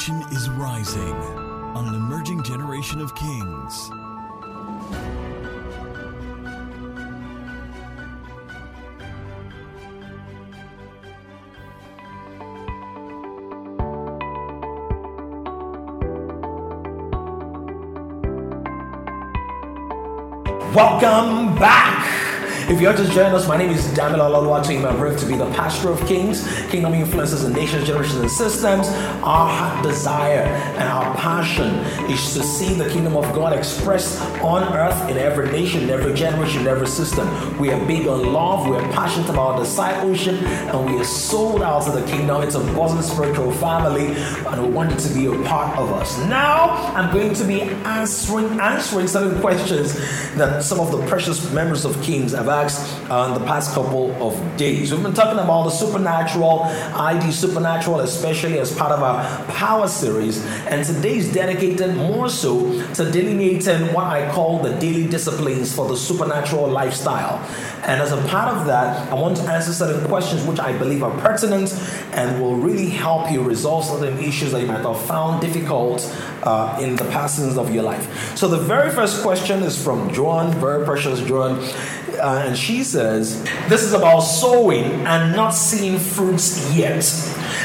nation is rising on an emerging generation of kings. Welcome back. If you're just joining us, my name is Daniel Olaluwatu. I'm to be the pastor of kings, kingdom influences in nations, generations, and systems. Our desire and our passion is to see the kingdom of God expressed on earth in every nation, in every generation, in every system. We are big on love, we are passionate about discipleship, and we are sold out to the kingdom. It's a buzzing spiritual family, and we want it to be a part of us. Now, I'm going to be answering answering certain questions that some of the precious members of Kings have asked uh, in the past couple of days. We've been talking about the supernatural, ID supernatural, especially as part of our power series, and today is dedicated more so to delineating what I call the daily disciplines for the supernatural lifestyle. And as a part of that, I want to answer certain questions which I believe are pertinent and will really help you resolve certain issues that you might have found difficult uh, in the past of your life. So the very first question is from Joan, very precious Joan, uh, and she says, This is about sowing and not seeing fruits yet.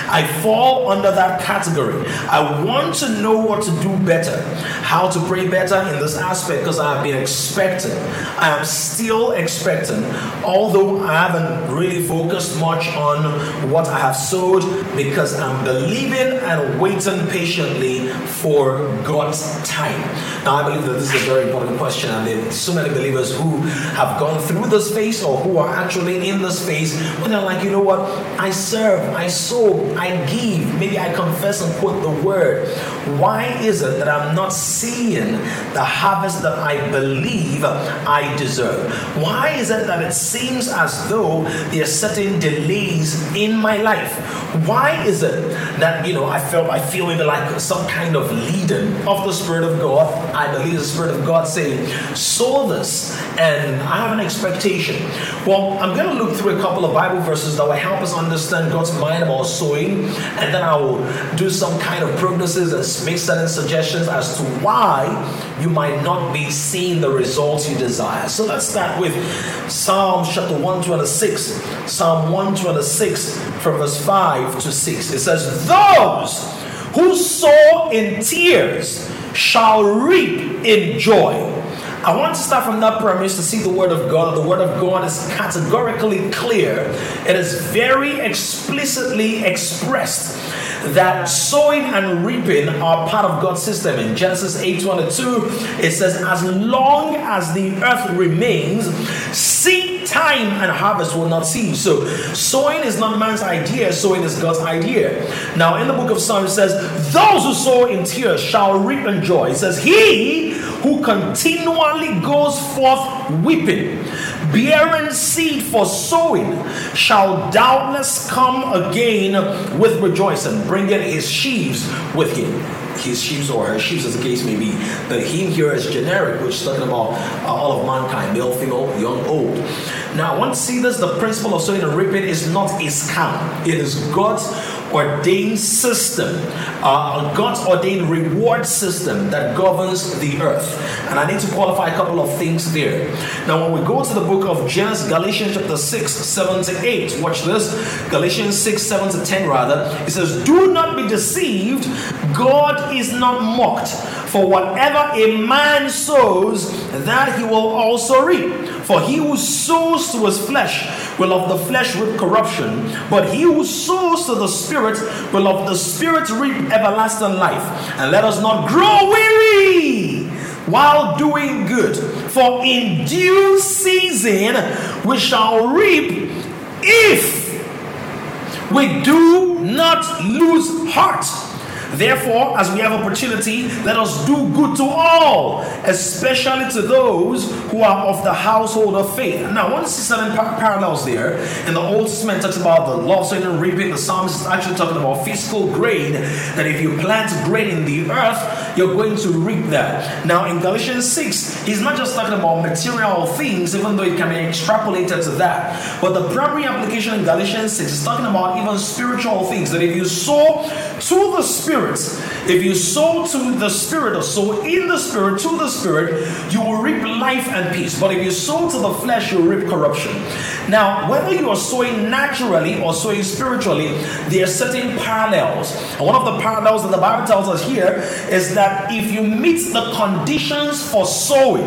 I fall under that category. I want to know what to do better, how to pray better in this aspect because I have been expecting. I am still expecting, although I haven't really focused much on what I have sowed because I'm believing and waiting patiently for God's time. Now, I believe that this is a very important question, and there are so many believers who have gone through the space or who are actually in the space, when they're like, you know what, I serve, I sow, I give, maybe I confess and quote the word. Why is it that I'm not seeing the harvest that I believe I deserve? Why is it that it seems as though there are certain delays in my life? Why is it that you know I felt I feel maybe like some kind of leading of the Spirit of God? I believe the Spirit of God saying, sow this, and I have an expectation. Well, I'm going to look through a couple of Bible verses that will help us understand God's mind about sowing, and then I will do some kind of prognosis and make certain suggestions as to why you might not be seeing the results you desire. So let's start with Psalm chapter 126. Psalm 126 from verse 5 to 6. It says, Those who sow in tears shall reap in joy. I want to start from that premise to see the Word of God. The Word of God is categorically clear, it is very explicitly expressed that sowing and reaping are part of God's system. In Genesis 8 22, it says, As long as the earth remains, seed time and harvest will not cease. So, sowing is not man's idea, sowing is God's idea. Now, in the book of Psalms, it says, Those who sow in tears shall reap in joy. It says, He who continually goes forth weeping, bearing seed for sowing, shall doubtless come again with rejoicing, bringing his sheaves with him his sheaves or her sheaves as the case may be. The him here is generic, which is talking about uh, all of mankind, male, female, young, old. Now, to see this the principle of sowing and reaping is not a scam, it is God's ordained system, uh, God's ordained reward system that governs the earth. And I need to qualify a couple of things there. Now, when we go to the book of Genesis, Galatians chapter 6, 7 to 8, watch this. Galatians 6, 7 to 10, rather. It says, Do not be deceived, God is not mocked. For whatever a man sows, that he will also reap. For he who sows to his flesh will of the flesh reap corruption, but he who sows to the Spirit will of the Spirit reap everlasting life. And let us not grow weary while doing good, for in due season we shall reap if we do not lose heart. Therefore, as we have opportunity, let us do good to all, especially to those who are of the household of faith. Now, want to see certain par- parallels there. In the Old Testament, talks about the law of sowing and reaping. The psalmist is actually talking about physical grain, that if you plant grain in the earth, you're going to reap that. Now, in Galatians 6, he's not just talking about material things, even though it can be extrapolated to that. But the primary application in Galatians 6 is talking about even spiritual things, that if you sow to the Spirit, spirits. If you sow to the spirit or sow in the spirit to the spirit, you will reap life and peace. But if you sow to the flesh, you reap corruption. Now, whether you are sowing naturally or sowing spiritually, there are certain parallels. And one of the parallels that the Bible tells us here is that if you meet the conditions for sowing,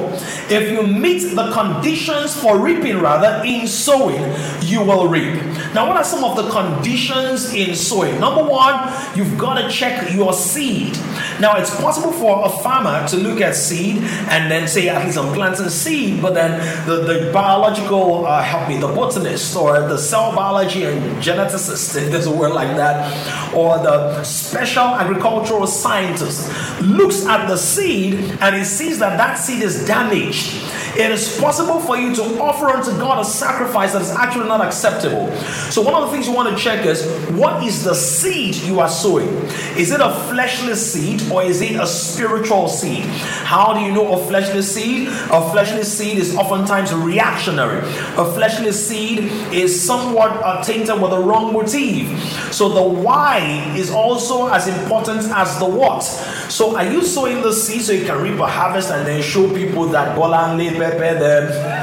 if you meet the conditions for reaping, rather, in sowing, you will reap. Now, what are some of the conditions in sowing? Number one, you've got to check your seed. Now, it's possible for a farmer to look at seed and then say, at least I'm planting seed, but then the, the biological, uh, help me, the botanist or the cell biology and geneticist, if there's a word like that, or the special agricultural scientist looks at the seed and he sees that that seed is damaged it is possible for you to offer unto God a sacrifice that is actually not acceptable. So, one of the things you want to check is what is the seed you are sowing? Is it a fleshly seed or is it a spiritual seed? How do you know a fleshly seed? A fleshly seed is oftentimes reactionary. A fleshly seed is somewhat tainted with a wrong motive. So, the why is also as important as the what. So, are you sowing the seed so you can reap a harvest and then show people that Bolanle pepper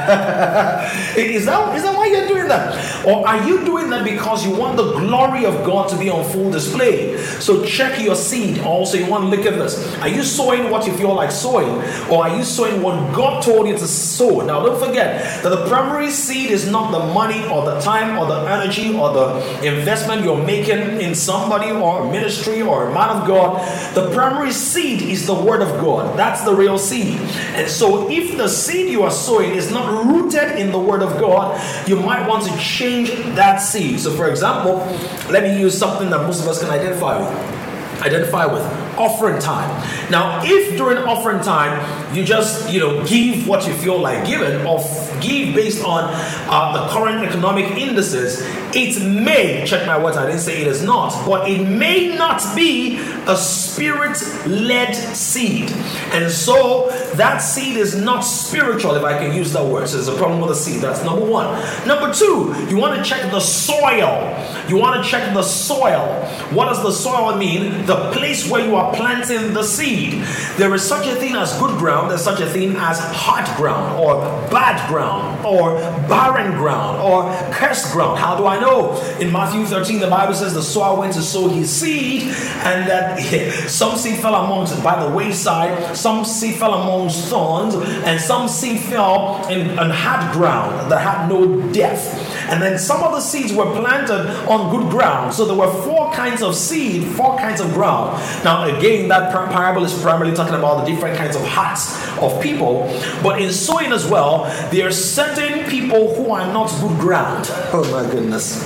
is, that, is that why you're doing that? Or are you doing that because you want the glory of God to be on full display? So, check your seed. Also, you want to look at this. Are you sowing what you feel like sowing? Or are you sowing what God told you to sow? Now, don't forget that the primary seed is not the money or the time or the energy or the investment you're making in somebody or ministry or a man of God. The primary seed is the word of God. That's the real seed. And so if the seed you are sowing is not rooted in the word of God, you might want to change that seed. So for example, let me use something that most of us can identify with. Identify with offering time. Now, if during offering time you just you know give what you feel like giving, or give based on uh, the current economic indices, it may check my words. I didn't say it is not, but it may not be a spirit-led seed, and so that seed is not spiritual. If I can use that word, so there's a problem with the seed. That's number one. Number two, you want to check the soil. You want to check the soil. What does the soil mean? The place where you are planting the seed. There is such a thing as good ground, there's such a thing as hard ground, or bad ground, or barren ground, or cursed ground. How do I know? In Matthew 13, the Bible says the soil went to sow his seed, and that some seed fell amongst by the wayside, some seed fell amongst thorns, and some seed fell in, in hard ground that had no depth. And then some of the seeds were planted on good ground. So there were four kinds of seed, four kinds of ground. Now, again, that parable is primarily talking about the different kinds of hearts of people. But in sowing as well, there are certain people who are not good ground. Oh my goodness.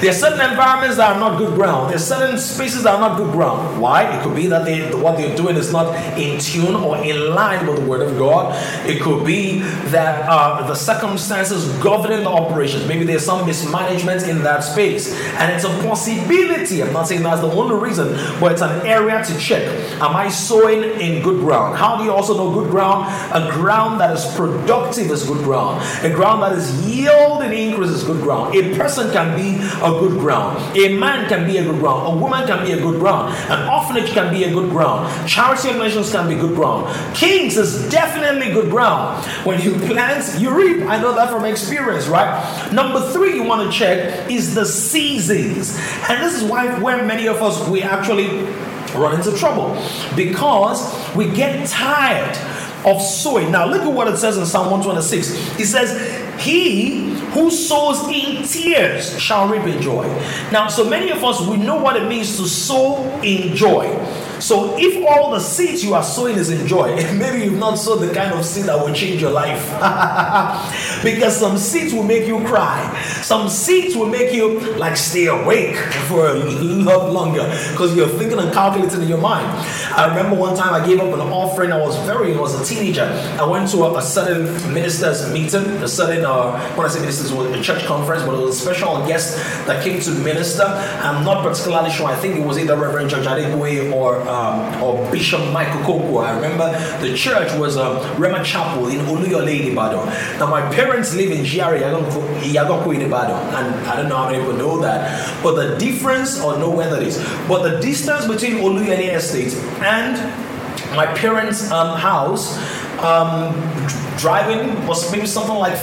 There are certain environments that are not good ground. There are certain spaces that are not good ground. Why? It could be that they, what they're doing is not in tune or in line with the Word of God. It could be that uh, the circumstances governing the operations, maybe there's some mismanagement in that space. And it's a possibility. I'm not saying that's the only reason, but it's an area to check. Am I sowing in good ground? How do you also know good ground? A ground that is productive is good ground. A ground that is yielding increase is good ground. A person can be a a good ground. A man can be a good ground. A woman can be a good ground. An orphanage can be a good ground. Charity organizations can be good ground. Kings is definitely good ground. When you plant, you reap. I know that from experience, right? Number three, you want to check is the seasons. And this is why where many of us we actually run into trouble because we get tired of sowing. Now, look at what it says in Psalm 126. It says, He who sows in tears shall reap in joy. Now, so many of us, we know what it means to sow in joy. So if all the seeds you are sowing is in joy, maybe you've not sowed the kind of seed that will change your life. because some seeds will make you cry. Some seeds will make you like stay awake for a lot longer because you're thinking and calculating in your mind. I remember one time I gave up an offering. I was very, I was a teenager. I went to a, a certain minister's meeting, a certain, uh, when I say ministers, was a church conference, but it was a special guest that came to minister. I'm not particularly sure. I think it was either Reverend George Adegboye or um, or Bishop Michael Koko. I remember the church was um, Rhema Chapel in Oluyole Ibadan. Now my parents live in Jari Yagoko in Ibadan, and I don't know how many people know that, but the difference or know where that is, but the distance between Oluyole Estate and my parents' um, house um, driving was maybe something like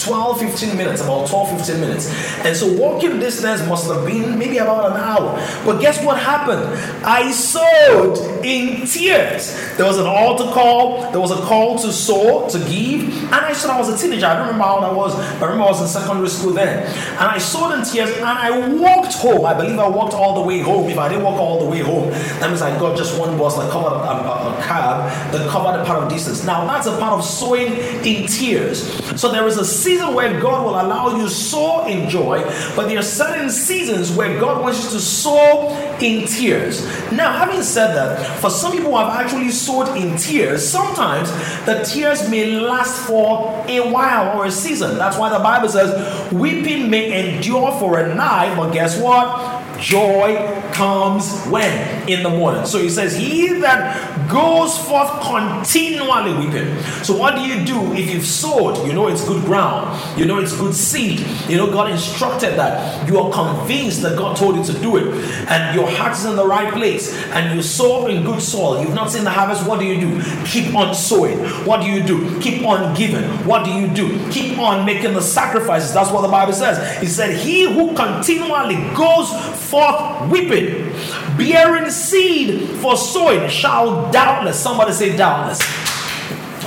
12 15 minutes about 12 15 minutes. And so walking distance must have been maybe about an hour. But guess what happened? I sowed in tears. There was an altar call. There was a call to sow to give. And i said i was a teenager. I don't remember how old i was i remember i was in secondary school then. And i sowed in tears and i walked home. I believe i walked all the way home. If i didn't walk all the way home that means i got just one bus that covered a, a, a cab that covered a part of distance. Now that's a part of sowing in tears. So there is a season where God will allow you to sow in joy, but there are certain seasons where God wants you to sow in tears. Now, having said that, for some people who have actually sowed in tears, sometimes the tears may last for a while or a season. That's why the Bible says, weeping may endure for a night, but guess what? Joy comes when? In the morning. So he says, He that goes forth continually weeping. So, what do you do if you've sowed? You know it's good ground, you know it's good seed. You know God instructed that. You are convinced that God told you to do it, and your heart is in the right place, and you sow in good soil. You've not seen the harvest. What do you do? Keep on sowing. What do you do? Keep on giving. What do you do? Keep on making the sacrifices. That's what the Bible says. He said, He who continually goes forth weeping, bearing seed for sowing, shall doubtless, somebody say doubtless.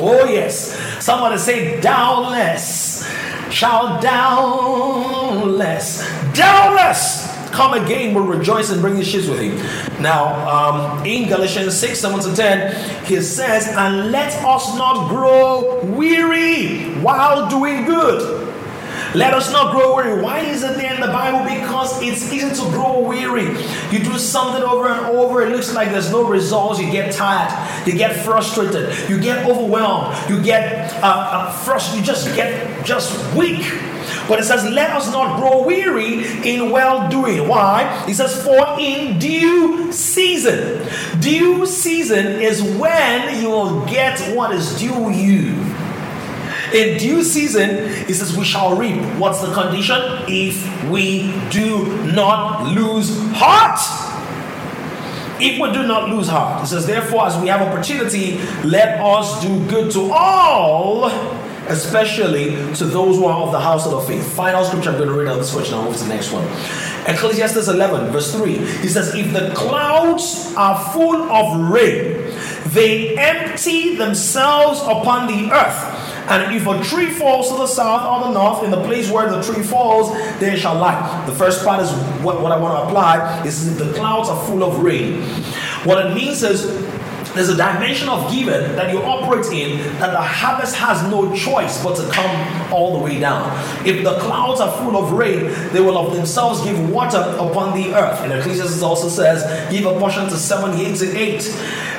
Oh, yes. Somebody say doubtless. Shall doubtless, doubtless come again will rejoice and bring his ships with him. Now, um, in Galatians 6 7 to 10, he says, And let us not grow weary while doing good. Let us not grow weary. Why is it there in the Bible? Because it's easy to grow weary. You do something over and over, it looks like there's no results. You get tired, you get frustrated, you get overwhelmed, you get uh, uh, frustrated, you just get just weak. But it says, Let us not grow weary in well doing. Why? It says, For in due season, due season is when you will get what is due you. In due season, he says, We shall reap. What's the condition? If we do not lose heart. If we do not lose heart. He says, Therefore, as we have opportunity, let us do good to all, especially to those who are of the house of faith. Final scripture I'm going to read out this question. I'll move to the next one. Ecclesiastes 11, verse 3. He says, If the clouds are full of rain, they empty themselves upon the earth. And if a tree falls to the south or the north, in the place where the tree falls, there shall lie. The first part is what, what I want to apply is if the clouds are full of rain. What it means is there's a dimension of giving that you operate in that the harvest has no choice but to come all the way down. If the clouds are full of rain, they will of themselves give water upon the earth. And Ecclesiastes also says, give a portion to seven, eight, and eight.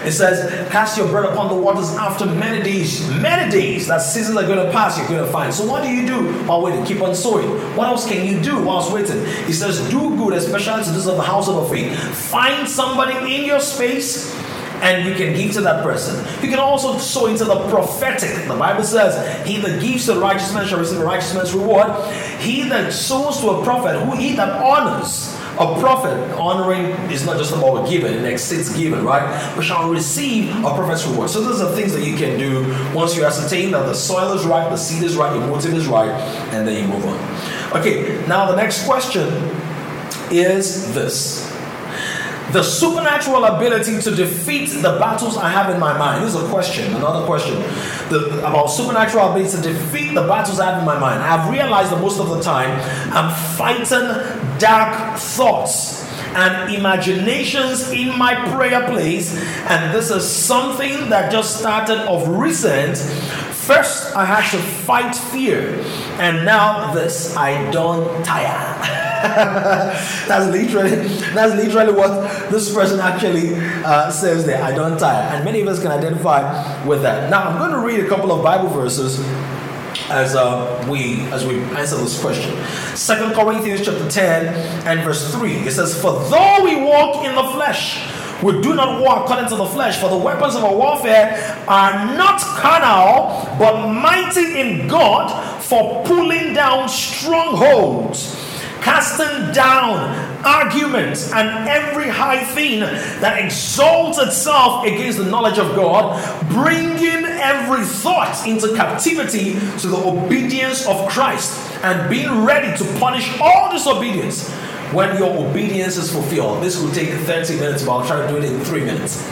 It says, cast your bread upon the waters after many days. Many days. That seasons are going to pass, you're going to find. So what do you do while waiting? Keep on sowing. What else can you do whilst waiting? He says, do good, especially to those of the house of faith. Find somebody in your space and you can give to that person. You can also sow into the prophetic. The Bible says, He that gives to the righteous man shall receive a righteous man's reward. He that sows to a prophet, who he that honors a prophet, honoring is not just about giving, it exceeds giving, right? But shall receive a prophet's reward. So those are things that you can do once you ascertain that the soil is right, the seed is right, your motive is right, and then you move on. Okay, now the next question is this the supernatural ability to defeat the battles I have in my mind. Is a question, another question the, about supernatural ability to defeat the battles I have in my mind. I've realized that most of the time I'm fighting dark thoughts and imaginations in my prayer place, and this is something that just started of recent. First, I had to fight fear, and now this I don't tire. that's literally that's literally what this person actually uh, says there. I don't tire, and many of us can identify with that. Now I'm going to read a couple of Bible verses as uh, we as we answer this question. Second Corinthians chapter 10 and verse 3. It says, For though we walk in the flesh, We do not war according to the flesh, for the weapons of our warfare are not carnal, but mighty in God for pulling down strongholds, casting down arguments and every high thing that exalts itself against the knowledge of God, bringing every thought into captivity to the obedience of Christ, and being ready to punish all disobedience when your obedience is fulfilled. This will take 30 minutes, but I'll try to do it in three minutes.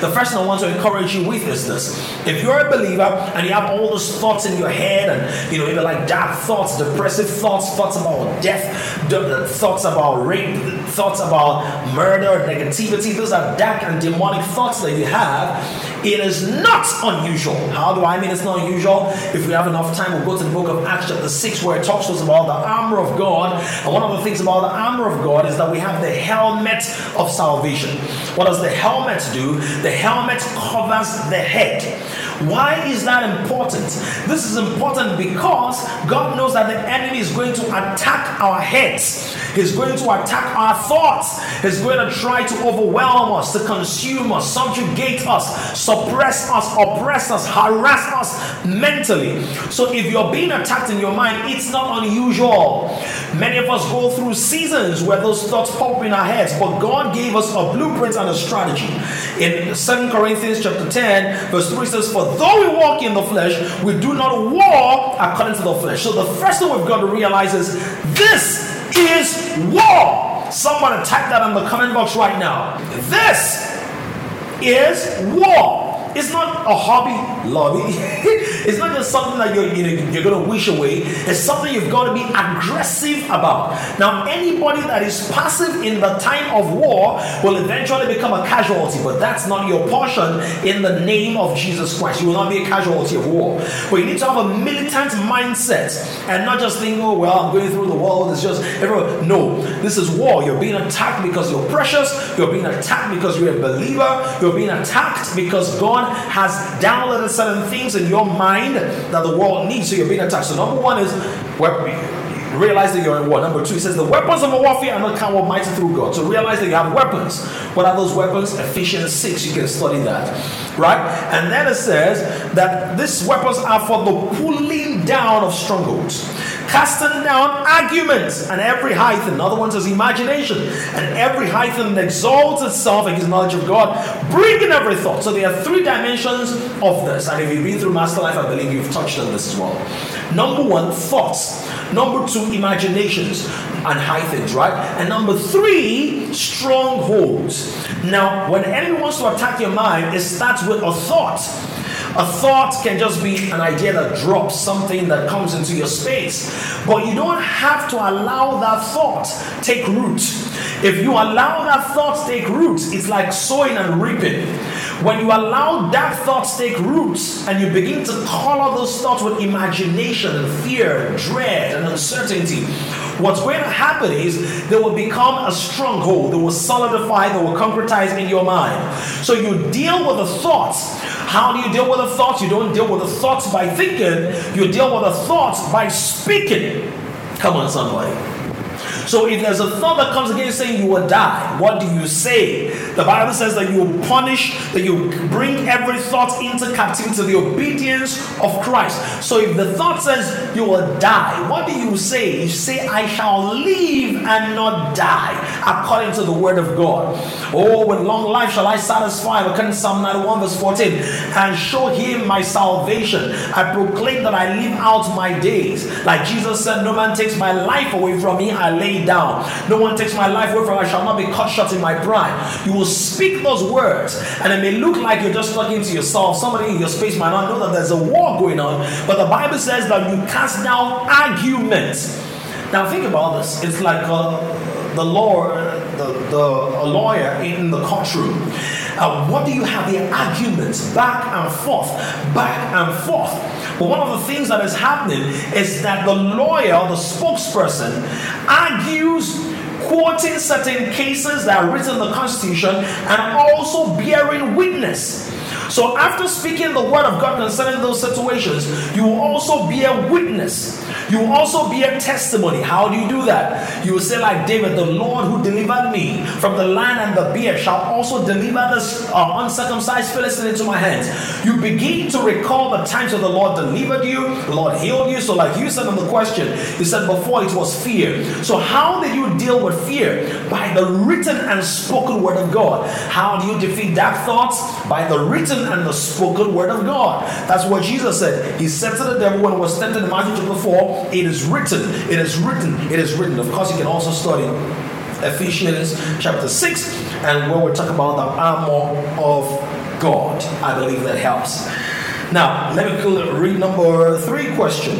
The first thing I want to encourage you with is this. If you're a believer and you have all those thoughts in your head and you know, even like dark thoughts, depressive thoughts, thoughts about death, thoughts about rape, thoughts about murder, negativity, those are dark and demonic thoughts that you have. It is not unusual. How do I mean it's not unusual? If we have enough time, we'll go to the book of Acts chapter 6 where it talks to us about the armor of God. And one of the things about the armor of God is that we have the helmet of salvation. What does the helmet do? The helmet covers the head. Why is that important? This is important because God knows that the enemy is going to attack our heads. He's going to attack our thoughts. He's going to try to overwhelm us, to consume us, subjugate us, suppress us, oppress us, harass us mentally. So if you're being attacked in your mind, it's not unusual. Many of us go through seasons where those thoughts pop in our heads, but God gave us a blueprint and a strategy. In 2 Corinthians chapter 10, verse 3 says, For though we walk in the flesh, we do not war according to the flesh. So the first thing we've got to realize is this is war. Someone type that in the comment box right now. This is war. It's not a hobby lobby. it's not just something that you're, you know, you're going to wish away. It's something you've got to be aggressive about. Now, anybody that is passive in the time of war will eventually become a casualty, but that's not your portion in the name of Jesus Christ. You will not be a casualty of war. But you need to have a militant mindset and not just think, oh, well, I'm going through the world. It's just everyone. No, this is war. You're being attacked because you're precious. You're being attacked because you're a believer. You're being attacked because God God has downloaded certain things in your mind that the world needs, so you're being attacked. So, number one is realize that you're in war. Number two, he says the weapons of warfare are not carnal, mighty through God. So realize that you have weapons. What are those weapons? Ephesians 6, you can study that. Right? And then it says that these weapons are for the pulling down of strongholds casting down arguments and every thing. Another one says imagination and every that exalts itself against knowledge of God, bringing every thought. So there are three dimensions of this. And if you've been through Master Life, I believe you've touched on this as well. Number one, thoughts. Number two, imaginations and high right? And number three, strongholds. Now, when anyone wants to attack your mind, it starts with a thought. A thought can just be an idea that drops something that comes into your space. But you don't have to allow that thought take root. If you allow that thought take root, it's like sowing and reaping. When you allow that thought take root and you begin to color those thoughts with imagination and fear and dread and uncertainty, what's going to happen is they will become a stronghold. They will solidify, they will concretize in your mind. So you deal with the thoughts how do you deal with the thoughts? You don't deal with the thoughts by thinking, you deal with the thoughts by speaking. Come on, somebody. So if there's a thought that comes against saying you will die, what do you say? The Bible says that you will punish, that you bring every thought into captivity to the obedience of Christ. So if the thought says you will die, what do you say? You say, I shall live and not die, according to the word of God. Oh, with long life shall I satisfy, according to Psalm 91, verse 14, and show him my salvation. I proclaim that I live out my days. Like Jesus said, No man takes my life away from me, I lay down. No one takes my life away from me, I shall not be cut short in my pride. You will speak those words, and it may look like you're just talking to yourself. Somebody in your space might not know that there's a war going on, but the Bible says that you cast down arguments. Now think about this. It's like uh, the law, the, the lawyer in the courtroom. What do you have the arguments back and forth, back and forth? But one of the things that is happening is that the lawyer, the spokesperson, argues quoting certain cases that are written in the Constitution and also bearing witness. So, after speaking the word of God concerning those situations, you will also bear witness. You also be a testimony. How do you do that? You will say, like David, the Lord who delivered me from the lion and the bear shall also deliver this uh, uncircumcised Philistine into my hands. You begin to recall the times that the Lord delivered you, the Lord healed you. So, like you said in the question, you said before it was fear. So, how did you deal with fear? By the written and spoken word of God. How do you defeat that thoughts? By the written and the spoken word of God. That's what Jesus said. He said to the devil when he was tempted in Matthew chapter 4, It is written, it is written, it is written. Of course, you can also study Ephesians chapter 6 and where we talk about the armor of God. I believe that helps. Now, let me read number three question.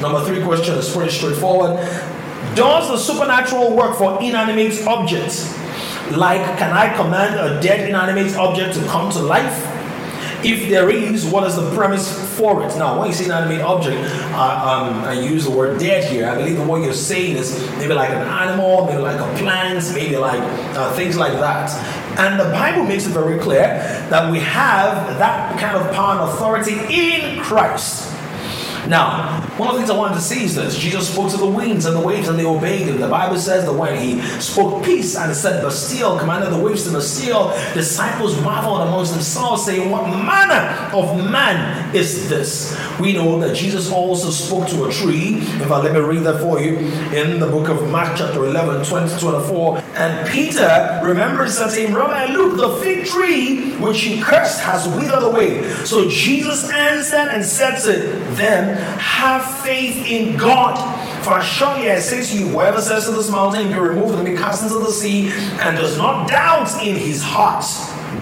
Number three question is pretty straightforward. Does the supernatural work for inanimate objects? Like, can I command a dead inanimate object to come to life? If there is, what is the premise for it? Now, when you say inanimate object, uh, um, I use the word dead here. I believe the word you're saying is maybe like an animal, maybe like a plant, maybe like uh, things like that. And the Bible makes it very clear that we have that kind of power and authority in Christ. Now, one of the things I wanted to see is this Jesus spoke to the winds and the waves, and they obeyed him. The Bible says that when he spoke peace and said, Be still, commanded the waves to be still, disciples marveled amongst themselves, saying, What manner of man is this? We know that Jesus also spoke to a tree. In fact, let me read that for you in the book of Mark, chapter 11, 20 24. And Peter remembers that saying, Rabbi, look, the fig tree which he cursed has withered away. So Jesus answered and said to them, Have faith in God. For surely I say to you, whoever says to this mountain, be removed and be cast into the sea, and does not doubt in his heart,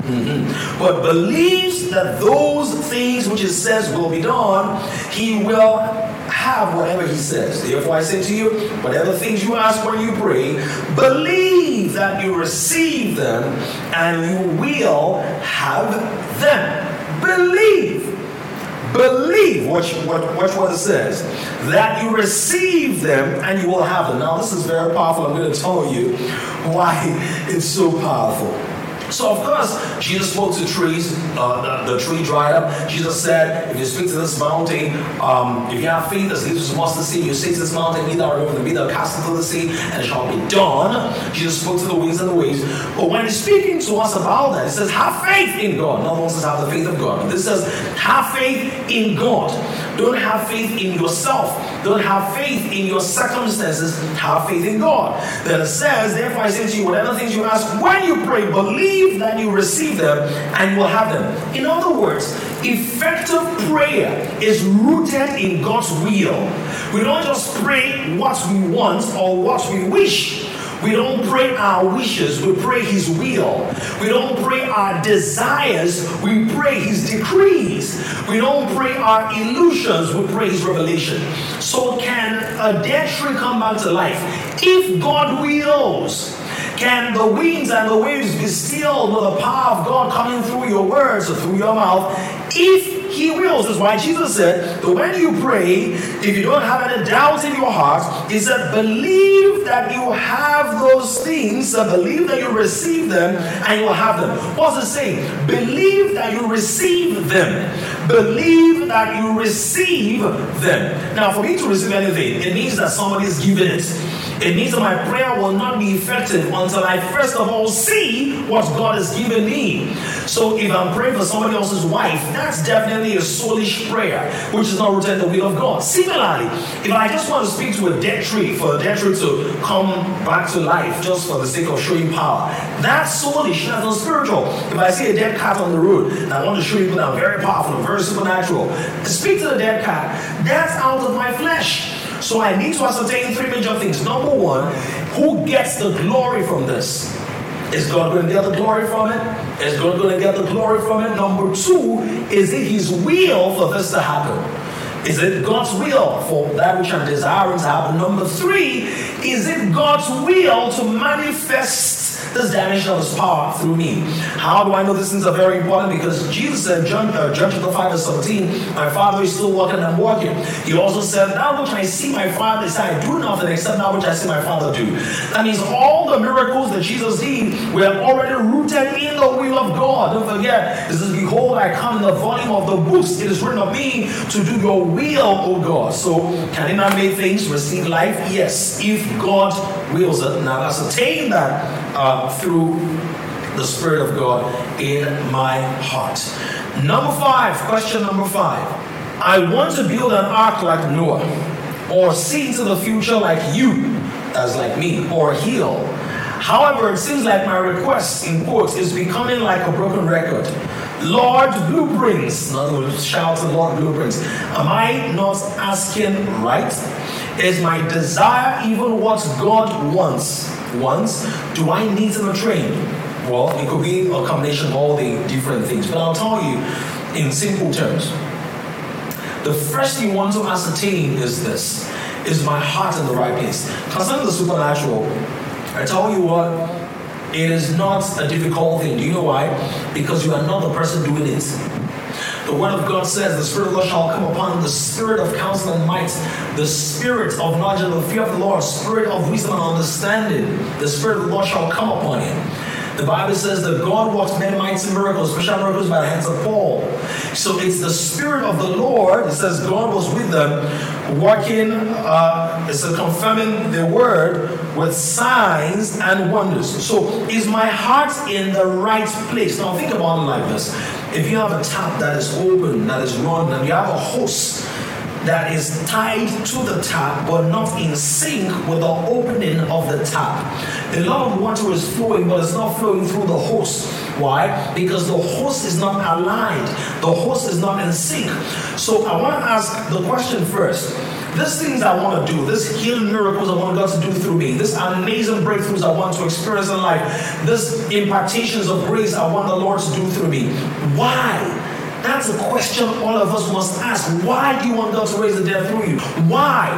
but believes that those things which it says will be done, he will have whatever he says. Therefore, I say to you, whatever things you ask when you pray, believe that you receive them and you will have them. Believe. Believe, watch, watch, watch what it says, that you receive them and you will have them. Now, this is very powerful. I'm going to tell you why it's so powerful. So, of course, Jesus spoke to trees. Uh, the, the, tree dried up. Jesus said, If you speak to this mountain, um, if you have faith as little as mustard seed, you say to this mountain, Be thou removed and be thou cast into the sea, and it shall be done. Jesus spoke to the winds and the waves. But when he's speaking to us about that, he says, Have faith in God. Not once says, Have the faith of God. But this says, Have faith in God. Don't have faith in yourself. Don't have faith in your circumstances. Have faith in God. Then it says, Therefore I say to you, whatever things you ask, when you pray, believe that you receive them and you will have them. In other words, effective prayer is rooted in God's will. We don't just pray what we want or what we wish. We don't pray our wishes, we pray His will. We don't pray our desires, we pray His decrees. We don't pray our illusions, we pray His revelation. So, can a dead tree come back to life? If God wills, can the winds and the waves be stilled with the power of God coming through your words or through your mouth? If He wills, that's why Jesus said that when you pray, if you don't have any doubts in your heart, He said, believe that you have those things, believe that you receive them, and you will have them. What's it saying? Believe that you receive them. Believe that you receive them. Now, for me to receive anything, it means that somebody is giving it. It means that my prayer will not be effective until I first of all see what God has given me. So if I'm praying for somebody else's wife, that's definitely a soulish prayer, which is not rooted in the will of God. Similarly, if I just want to speak to a dead tree, for a dead tree to come back to life just for the sake of showing power, that's soulish, that's not spiritual. If I see a dead cat on the road and I want to show people that I'm very powerful, I'm very supernatural, speak to the dead cat, that's out of my flesh. So I need to ascertain three major things. Number one, who gets the glory from this? Is God going to get the glory from it? Is God going to get the glory from it? Number two, is it His will for this to happen? Is it God's will for that which I'm desiring to happen? Number three, is it God's will to manifest this dimension of his power through me. How do I know these things are very important? Because Jesus said, John, uh, John chapter 5, verse 17, my Father is still working and working. He also said, Now which I see my Father is I do nothing except that which I see my Father do. That means all the miracles that Jesus did were already rooted in the will of God. Don't forget, this is behold, I come in the volume of the books. It is written of me to do your will, O God. So can he not make things receive life? Yes, if God wills it. Now ascertain that uh, through the Spirit of God in my heart. Number five, question number five. I want to build an ark like Noah, or see into the future like you, as like me, or heal. However, it seems like my request, in quotes, is becoming like a broken record. Lord blueprints. Not shout to Lord blueprints. Am I not asking right? Is my desire even what God wants? Wants? Do I need be trained? Well, it could be a combination of all the different things. But I'll tell you in simple terms. The first thing you want to ascertain is this is my heart in the right place? Concerning the supernatural, I tell you what, it is not a difficult thing. Do you know why? Because you are not the person doing it. The word of God says, The Spirit of the Lord shall come upon him, the Spirit of counsel and might, the Spirit of knowledge and the fear of the Lord, Spirit of wisdom and understanding. The Spirit of the Lord shall come upon him. The Bible says that God works many mighty miracles, special miracles by the hands of Paul. So it's the Spirit of the Lord. It says God was with them, working, uh, it's confirming the word with signs and wonders. So is my heart in the right place? Now think about it like this. If you have a tap that is open, that is running, and you have a hose that is tied to the tap but not in sync with the opening of the tap. A lot of water is flowing, but it's not flowing through the hose. Why? Because the hose is not aligned, the hose is not in sync. So I want to ask the question first. These things I want to do, this healing miracles I want God to do through me, this amazing breakthroughs I want to experience in life, this impartations of grace I want the Lord to do through me. Why? That's a question all of us must ask. Why do you want God to raise the dead through you? Why?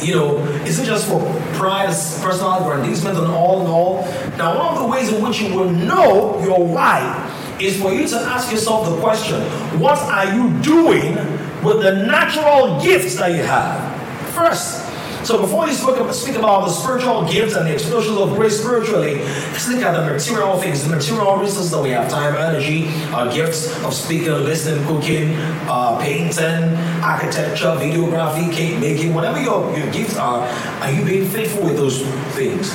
You know, is it just for pride, personal aggrandizement, and all and all? Now, one of the ways in which you will know your why is for you to ask yourself the question what are you doing with the natural gifts that you have? First, so before you speak about the spiritual gifts and the explosions of grace spiritually, let's look at the material things, the material resources that we have, time, energy, our gifts of speaking, listening, cooking, uh, painting, architecture, videography, cake making, whatever your, your gifts are, are you being faithful with those things?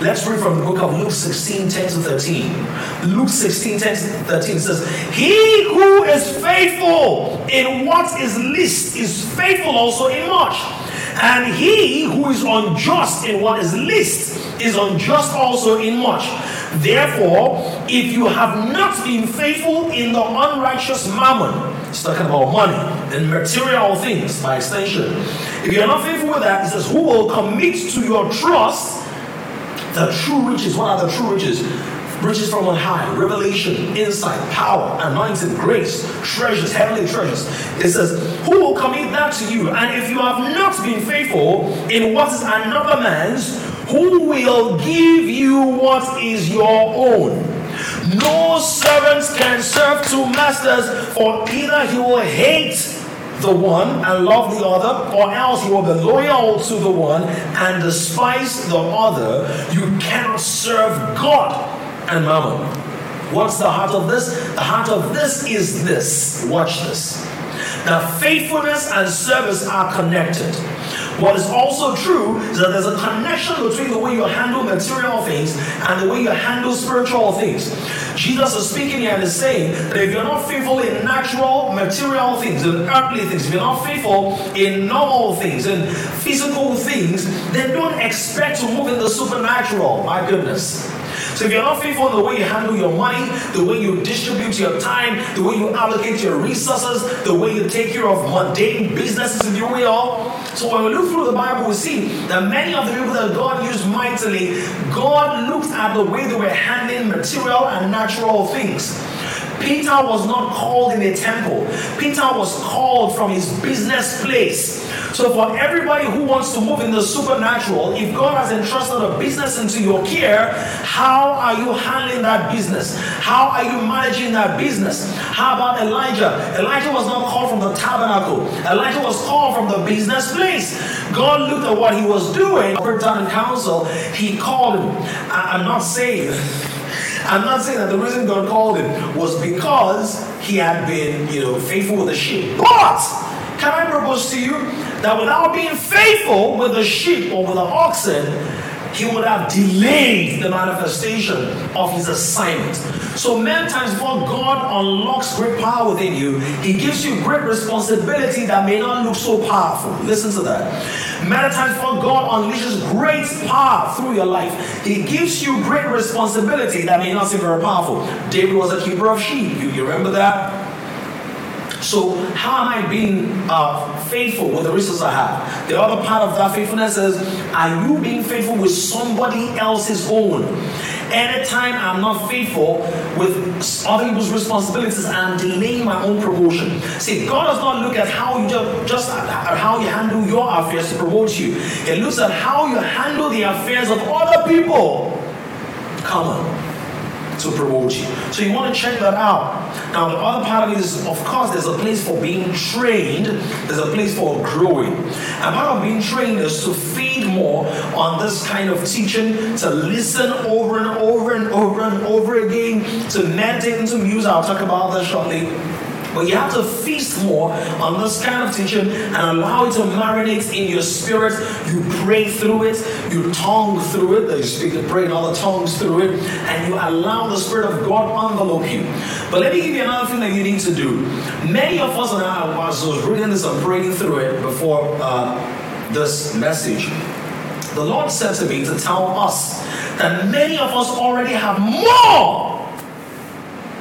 Let's read from the book of Luke 16, 10 to 13. Luke 16, 10 to 13 says, He who is faithful in what is least is faithful also in much. And he who is unjust in what is least is unjust also in much. Therefore, if you have not been faithful in the unrighteous mammon, he's talking about money and material things by extension. If you're not faithful with that, it says, Who will commit to your trust the true riches? What are the true riches? Riches from on high, revelation, insight, power, anointing, grace, treasures, heavenly treasures. It says, Who will commit that to you? And if you have not been faithful in what is another man's, who will give you what is your own? No servants can serve two masters, for either he will hate the one and love the other, or else you will be loyal to the one and despise the other. You cannot serve God and mammon. What's the heart of this? The heart of this is this. Watch this. Now, faithfulness and service are connected. What is also true is that there's a connection between the way you handle material things and the way you handle spiritual things. Jesus is speaking here and is saying that if you're not faithful in natural, material things, in earthly things, if you're not faithful in normal things, in physical things, then don't expect to move in the supernatural. My goodness. So if you're not faithful in the way you handle your money, the way you distribute your time, the way you allocate your resources, the way you take care of mundane businesses, if you will. So when we look through the Bible, we see that many of the people that God used mightily, God looked at the way they were handling material and natural things. Peter was not called in a temple. Peter was called from his business place So, for everybody who wants to move in the supernatural, if God has entrusted a business into your care, how are you handling that business? How are you managing that business? How about Elijah? Elijah was not called from the tabernacle, Elijah was called from the business place. God looked at what he was doing, down in council, he called him. I'm not saying. I'm not saying that the reason God called him was because he had been, you know, faithful with the sheep. But can I propose to you that without being faithful with the sheep or with the oxen, he would have delayed the manifestation of his assignment. So many times before God unlocks great power within you, he gives you great responsibility that may not look so powerful. Listen to that. Many times before God unleashes great power through your life, he gives you great responsibility that may not seem very powerful. David was a keeper of sheep. You, you remember that? So, how am I being uh, faithful with the resources I have? The other part of that faithfulness is are you being faithful with somebody else's own? Anytime I'm not faithful with other people's responsibilities, I'm delaying my own promotion. See, God does not look at how you just, just how you handle your affairs to promote you. He looks at how you handle the affairs of other people. Come on to promote you. So you want to check that out. Now, the other part of it is, of course, there's a place for being trained, there's a place for growing. And part of being trained is to feed more on this kind of teaching, to listen over and over and over and over again, to meditate and to muse. I'll talk about that shortly but you have to feast more on this kind of teaching and allow it to marinate in your spirit. You pray through it, you tongue through it, you speak and pray in other tongues through it, and you allow the Spirit of God envelope you. But let me give you another thing that you need to do. Many of us, and I was reading this and praying through it before uh, this message. The Lord said to me to tell us that many of us already have more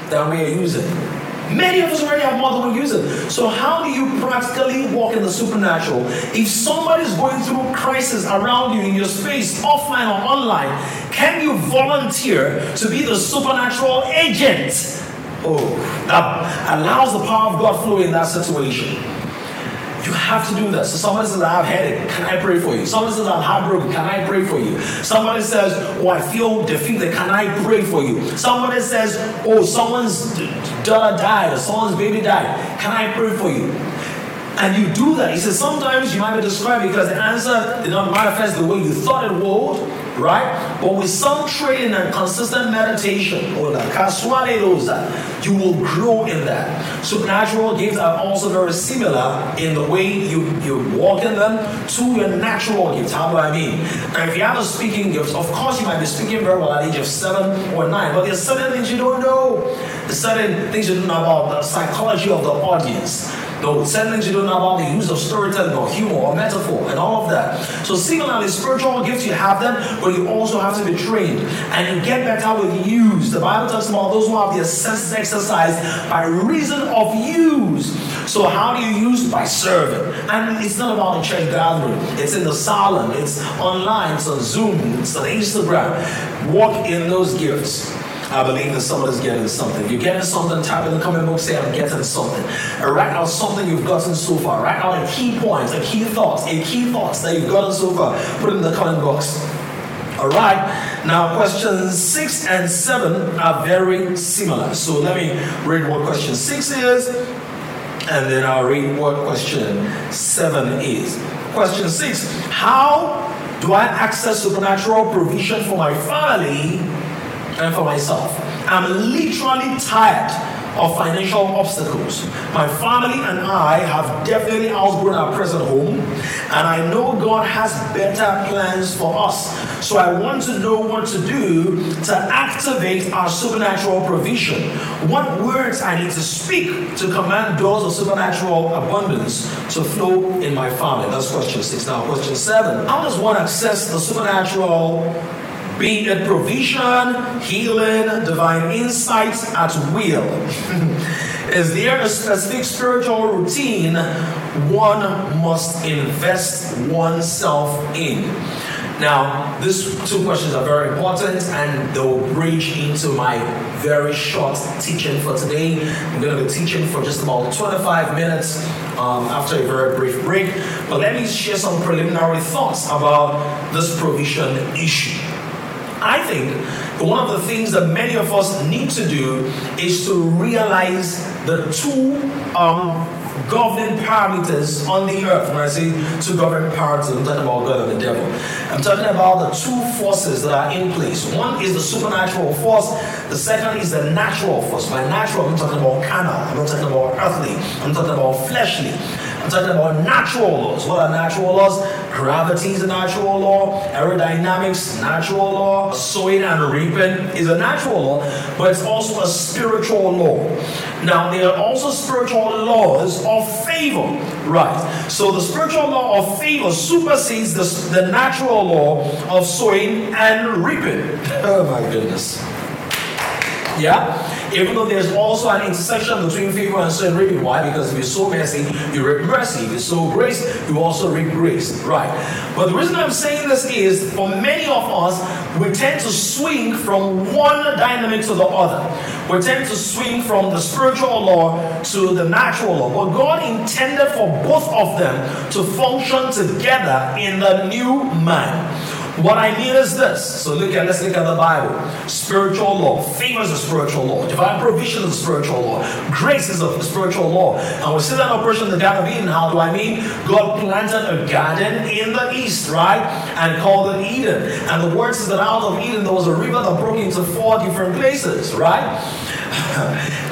than we are using. Many of us already have more than we use it. So how do you practically walk in the supernatural? If somebody is going through crisis around you in your space, offline or online, can you volunteer to be the supernatural agent? Oh, that allows the power of God flow in that situation. You have to do this. So somebody says, I have headache. Can I pray for you? Somebody says, I'm heartbroken. Can I pray for you? Somebody says, Oh, I feel defeated. Can I pray for you? Somebody says, Oh, someone's daughter died or someone's baby died. Can I pray for you? And you do that. He says, Sometimes you might be described because the answer did not manifest the way you thought it would right? But with some training and consistent meditation, you will grow in that. Supernatural gifts are also very similar in the way you, you walk in them to your natural gifts. How do I mean? Now, if you have a speaking gift, of course you might be speaking very well at age of seven or nine, but there's certain things you don't know. There's certain things you don't know about the psychology of the audience the certain you don't know about the use of storytelling or humor or metaphor and all of that. So similarly, spiritual gifts you have them, but you also have to be trained. And you get better with use. The Bible talks about those who have their senses exercised by reason of use. So how do you use? By serving. And it's not about the church gathering. It's in the salon, it's online, it's on Zoom, it's on Instagram. Walk in those gifts. I believe that somebody's getting something. You're getting something, type in the comment box, say, I'm getting something. And write out something you've gotten so far. Write out a key point, a key thought, a key thoughts that you've gotten so far. Put it in the comment box. All right. Now, questions six and seven are very similar. So let me read what question six is, and then I'll read what question seven is. Question six How do I access supernatural provision for my family and for myself. I'm literally tired of financial obstacles. My family and I have definitely outgrown our present home, and I know God has better plans for us. So I want to know what to do to activate our supernatural provision. What words I need to speak to command doors of supernatural abundance to flow in my family. That's question six. Now, question seven. How does one access the supernatural be it provision, healing, divine insights at will. Is there a specific spiritual routine one must invest oneself in? Now, these two questions are very important and they'll bridge into my very short teaching for today. I'm going to be teaching for just about 25 minutes um, after a very brief break. But let me share some preliminary thoughts about this provision issue. I think one of the things that many of us need to do is to realize the two um, governing parameters on the earth. When I say two governing parameters, I'm talking about God and the devil. I'm talking about the two forces that are in place. One is the supernatural force, the second is the natural force. By natural, I'm talking about carnal, I'm not talking about earthly, I'm talking about fleshly. I'm talking about natural laws. What are natural laws? Gravity is a natural law. Aerodynamics, natural law. Sowing and reaping is a natural law, but it's also a spiritual law. Now, there are also spiritual laws of favor, right? So the spiritual law of favor supersedes the, the natural law of sowing and reaping. Oh my goodness. Yeah? Even though there's also an intersection between favor and sin reaping. Why? Because if you sow mercy, you reap mercy. If you sow grace, you also reap grace. Right. But the reason I'm saying this is for many of us, we tend to swing from one dynamic to the other. We tend to swing from the spiritual law to the natural law. But God intended for both of them to function together in the new man. What I mean is this. So look at let's look at the Bible. Spiritual law. Favor is a spiritual law. Divine provision is a spiritual law. Grace is a spiritual law. And we see that operation in the Garden of Eden. How do I mean? God planted a garden in the east, right? And called it Eden. And the word says that out of Eden there was a river that broke into four different places, right?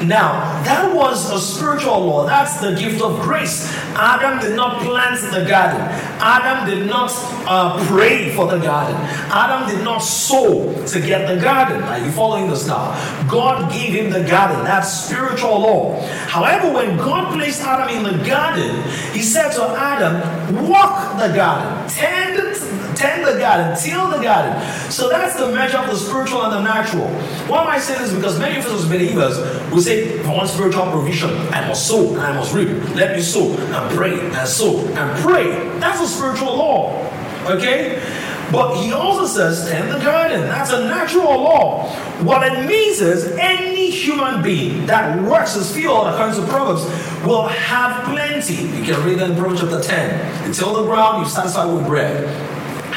Now, that was a spiritual law. That's the gift of grace. Adam did not plant the garden. Adam did not uh, pray for the garden. Adam did not sow to get the garden. Are you following this now? God gave him the garden. That's spiritual law. However, when God placed Adam in the garden, he said to Adam, walk the garden, tend tend the garden, till the garden. So that's the measure of the spiritual and the natural. Why am I saying this? Because many of us as believers we say, for one spiritual provision, I must sow and I must reap. Let me sow and pray and sow and pray. That's a spiritual law. Okay? But he also says, tend the garden. That's a natural law. What it means is any human being that works his field, according to Proverbs, will have plenty. You can read that in Proverbs chapter 10. You till the ground, you satisfy with bread.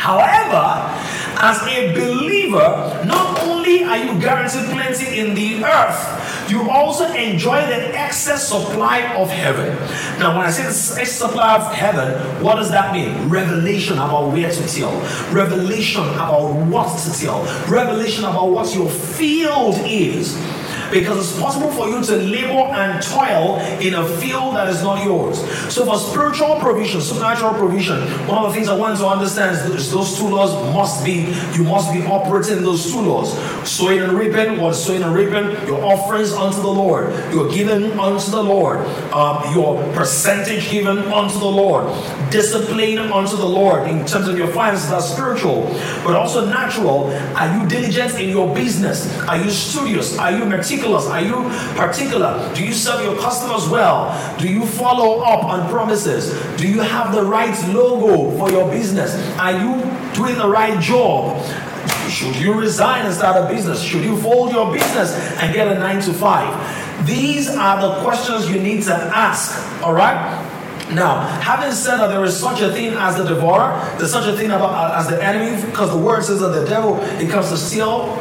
However, as a believer, not only are you guaranteed plenty in the earth, you also enjoy the excess supply of heaven. Now, when I say excess supply of heaven, what does that mean? Revelation about where to till, revelation about what to till, revelation about what your field is because it's possible for you to labor and toil in a field that is not yours. So, for spiritual provision, supernatural provision, one of the things I want to understand is those two laws must be, you must be operating those two laws. Sowing and reaping, what is sowing and reaping? Your offerings unto the Lord, your giving unto the Lord, um, your percentage given unto the Lord, discipline unto the Lord in terms of your finances, that's spiritual, but also natural. Are you diligent in your business? Are you studious? Are you meticulous? Are you particular? Do you serve your customers well? Do you follow up on promises? Do you have the right logo for your business? Are you doing the right job? Should you resign and start a business? Should you fold your business and get a nine to five? These are the questions you need to ask, all right? Now, having said that there is such a thing as the devourer, there's such a thing about uh, as the enemy, because the word says that the devil it comes to steal,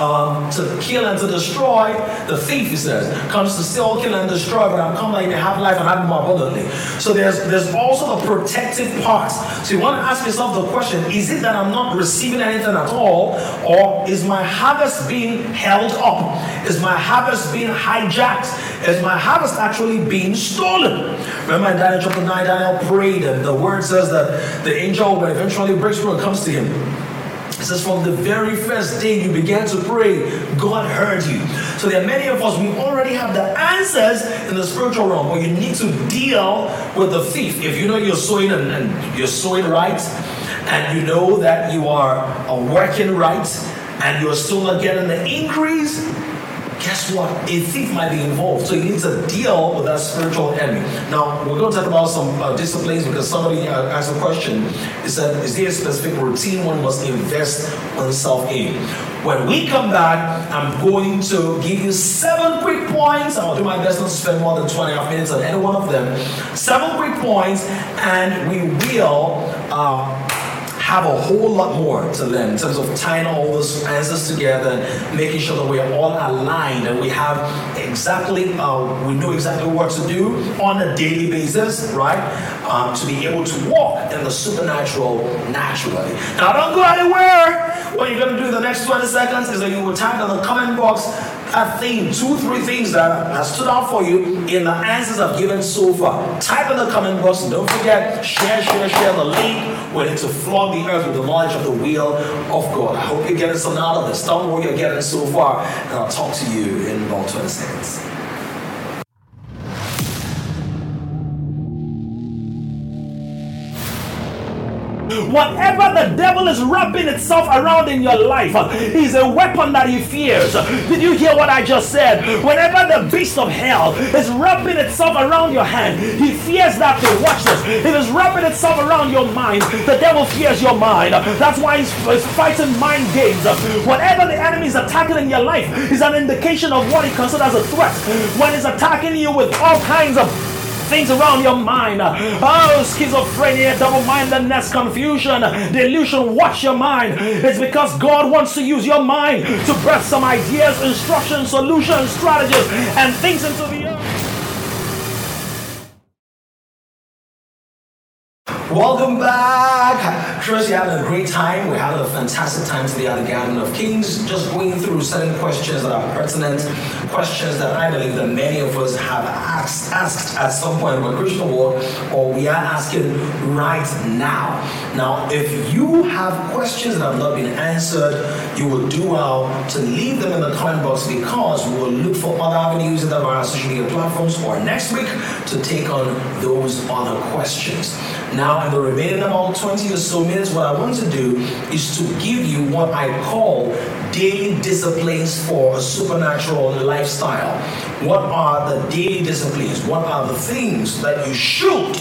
um, to kill and to destroy. The thief, he says, comes to steal, kill, and destroy, but I'm coming may have life and have more abundantly. So there's there's also the protective part. So you want to ask yourself the question: Is it that I'm not receiving anything at all, or is my harvest being held up? Is my harvest being hijacked? Is my harvest actually being stolen? Remember in Daniel chapter 9, Daniel prayed, and the word says that the angel when eventually breaks through and comes to him. It says, from the very first day you began to pray, God heard you. So there are many of us, we already have the answers in the spiritual realm, but you need to deal with the thief. If you know you're sowing and, and you're sowing right, and you know that you are working right, and you're still not getting the increase, guess what? A thief might be involved. So you need to deal with that spiritual enemy. Now, we're going to talk about some uh, disciplines because somebody uh, asked a question. He said, Is there a specific routine one must invest oneself in? When we come back, I'm going to give you seven quick points. I'll do my best not to spend more than 20 minutes on any one of them. Seven quick points, and we will. Uh, have a whole lot more to learn in terms of tying all those answers together and making sure that we're all aligned and we have exactly, uh, we know exactly what to do on a daily basis, right? Um, to be able to walk in the supernatural naturally. Now, don't go anywhere. What you're going to do in the next 20 seconds is that you will type in the comment box a thing, two, three things that have stood out for you in the answers I've given so far. Type in the comment box. and Don't forget, share, share, share the link. We're here to flog the earth with the knowledge of the will of God. I hope you're getting something out of this. Don't worry you're getting so far, and I'll talk to you in about 20 seconds. Whatever the devil is wrapping itself around in your life is a weapon that he fears. Did you hear what I just said? Whenever the beast of hell is wrapping itself around your hand, he fears that to watch this. It is wrapping itself around your mind. The devil fears your mind. That's why he's, he's fighting mind games. Whatever the enemy is attacking in your life is an indication of what he considers a threat. When he's attacking you with all kinds of things around your mind. Oh, schizophrenia, double mindedness, confusion, delusion. Watch your mind. It's because God wants to use your mind to birth some ideas, instructions, solutions, strategies, and things into the earth. Welcome back. Trust you're having a great time. We had a fantastic time today at the Garden of Kings, just going through certain questions that are pertinent, questions that I believe that many of us have asked, asked at some point in our Christian walk, or we are asking right now. Now, if you have questions that have not been answered, you will do well to leave them in the comment box because we will look for other avenues that our social media platforms or next week to take on those other questions. Now, in the remaining about 20 or so minutes, what I want to do is to give you what I call daily disciplines for a supernatural lifestyle. What are the daily disciplines? What are the things that you should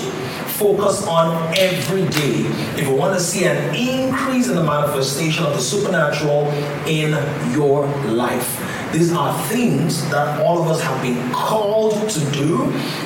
focus on every day if you want to see an increase in the manifestation of the supernatural in your life? These are things that all of us have been called to do,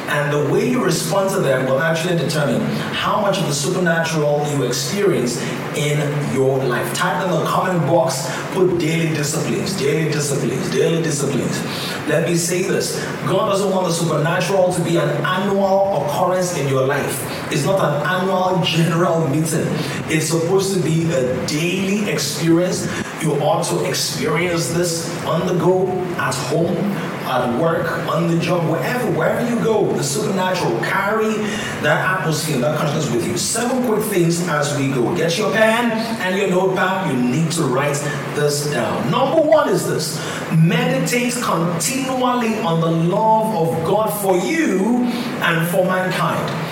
and the way you respond to them will actually determine how much of the supernatural you experience in your life. Type in the comment box, put daily disciplines, daily disciplines, daily disciplines. Let me say this God doesn't want the supernatural to be an annual occurrence in your life. It's not an annual general meeting. It's supposed to be a daily experience. You ought to experience this on the go, at home, at work, on the job, wherever, wherever you go. The supernatural carry that atmosphere, that consciousness with you. Seven quick things as we go. Get your pen and your notepad. You need to write this down. Number one is this: meditate continually on the love of God for you and for mankind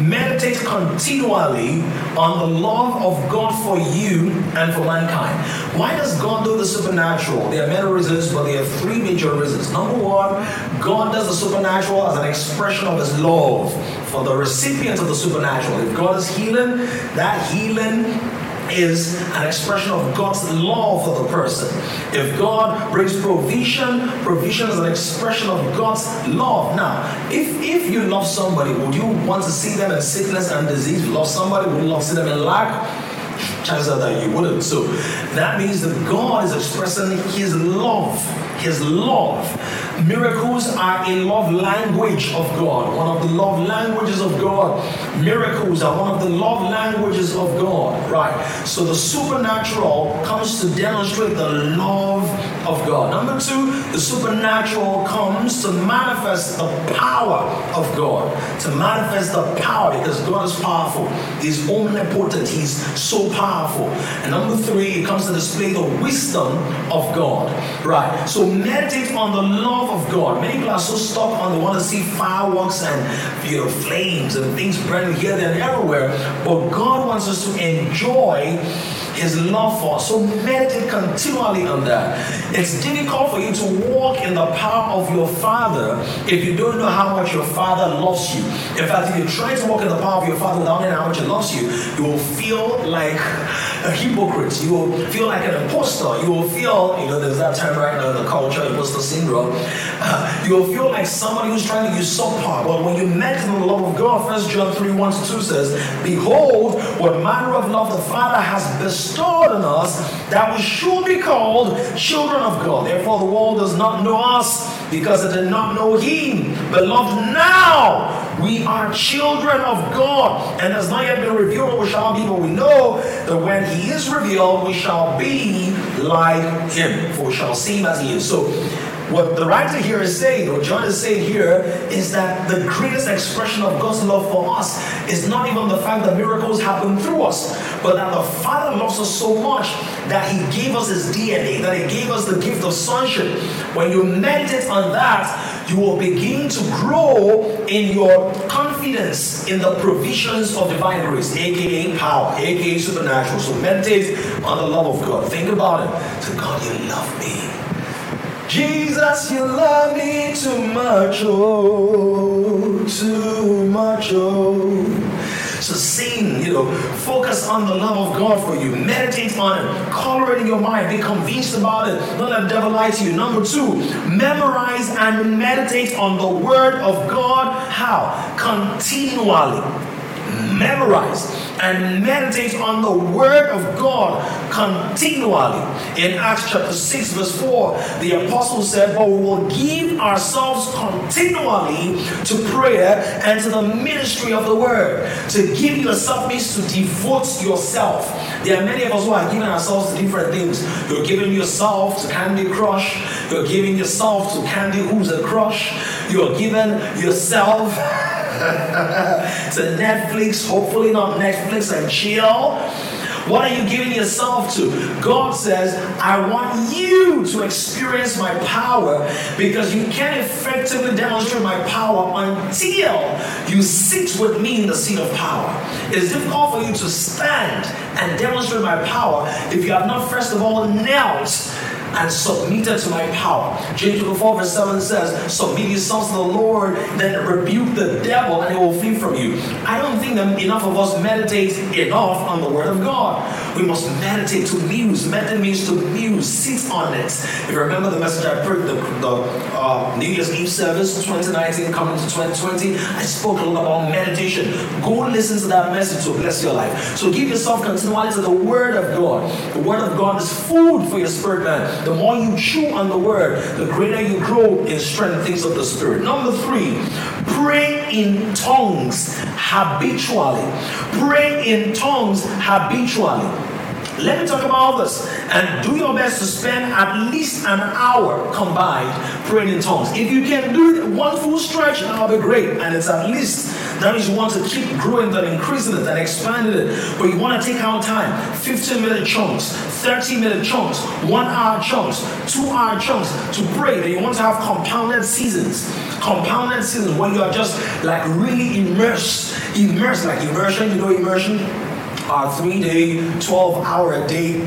meditate continually on the love of God for you and for mankind. Why does God do the supernatural? There are many reasons, but there are three major reasons. Number one, God does the supernatural as an expression of His love for the recipients of the supernatural. If God is healing, that healing is an expression of God's love for the person. If God brings provision, provision is an expression of God's love. Now, if, if you love somebody, would you want to see them in sickness and disease? love somebody, would you love to see them in lack? chances are that you wouldn't. So that means that God is expressing His love. His love. Miracles are a love language of God, one of the love languages of God. Miracles are one of the love languages of God, right? So the supernatural comes to demonstrate the love of God. Number two, the supernatural comes to manifest the power of God, to manifest the power because God is powerful, He's omnipotent, He's so powerful. And number three, it comes to display the wisdom of God, right? So meditate on the love of God. Many people are so stuck on they want to see fireworks and you know flames and things burning here, there, and everywhere. But God wants us to enjoy his love for us. So meditate continually on that. It's difficult for you to walk in the power of your Father if you don't know how much your Father loves you. In fact, if you try to walk in the power of your Father without knowing how much He loves you, you will feel like a hypocrite. You will feel like an impostor. You will feel, you know, there's that term right now in the culture, imposter syndrome. Uh, you will feel like somebody who's trying to usurp power. But when you met in the love of God, First John 3 1 to 2 says, Behold, what manner of love the Father has bestowed on us that we should be called children of God. Therefore, the world does not know us because it did not know Him. Beloved, now we are children of God, and has not yet been revealed what we shall be, but we know that when He is revealed, we shall be like Him, for we shall see Him as He is. So, what the writer here is saying, or John is saying here, is that the greatest expression of God's love for us is not even the fact that miracles happen through us, but that the Father loves us so much that He gave us His DNA, that He gave us the gift of sonship. When you meditate on that, you will begin to grow in your confidence in the provisions of divine grace, aka power, aka supernatural. So meditate on the love of God. Think about it. So, God, you love me. Jesus, you love me too much, oh, too much, oh. So sing, you know, focus on the love of God for you. Meditate on it. Color it in your mind. Be convinced about it. Don't let the devil lie to you. Number two, memorize and meditate on the word of God. How? Continually. Memorize and meditate on the word of God continually. In Acts chapter 6, verse 4, the apostle said, But we will give ourselves continually to prayer and to the ministry of the word. To give yourself means to devote yourself. There are many of us who are giving ourselves to different things. You're giving yourself to Candy Crush, you're giving yourself to Candy Who's a Crush, you're giving yourself. to Netflix, hopefully not Netflix and chill. What are you giving yourself to? God says, I want you to experience my power because you can't effectively demonstrate my power until you sit with me in the seat of power. It's difficult for you to stand and demonstrate my power if you have not, first of all, knelt and submitted to my power. James 4 verse 7 says, Submit yourselves to the Lord, then rebuke the devil, and he will flee from you. I don't think that enough of us meditate enough on the Word of God. We must meditate to muse. Meditate means to muse, sit on it. If you remember the message I preached, the, the uh, New Year's Eve service 2019 coming to 2020, I spoke a lot about meditation. Go listen to that message to bless your life. So give yourself continually to the Word of God. The Word of God is food for your spirit, man. The more you chew on the Word, the greater you grow in strength, things of the Spirit. Number three, pray in tongues habitually. Pray in tongues habitually. Let me talk about this and do your best to spend at least an hour combined praying in tongues. If you can do it one full stretch, that'll be great. And it's at least that means you want to keep growing that, increasing it, and expanding it. But you want to take out time 15 minute chunks, 30 minute chunks, one hour chunks, two hour chunks to pray. That you want to have compounded seasons. Compounded seasons when you are just like really immersed, immersed, like immersion, you know, immersion our three day, 12 hour a day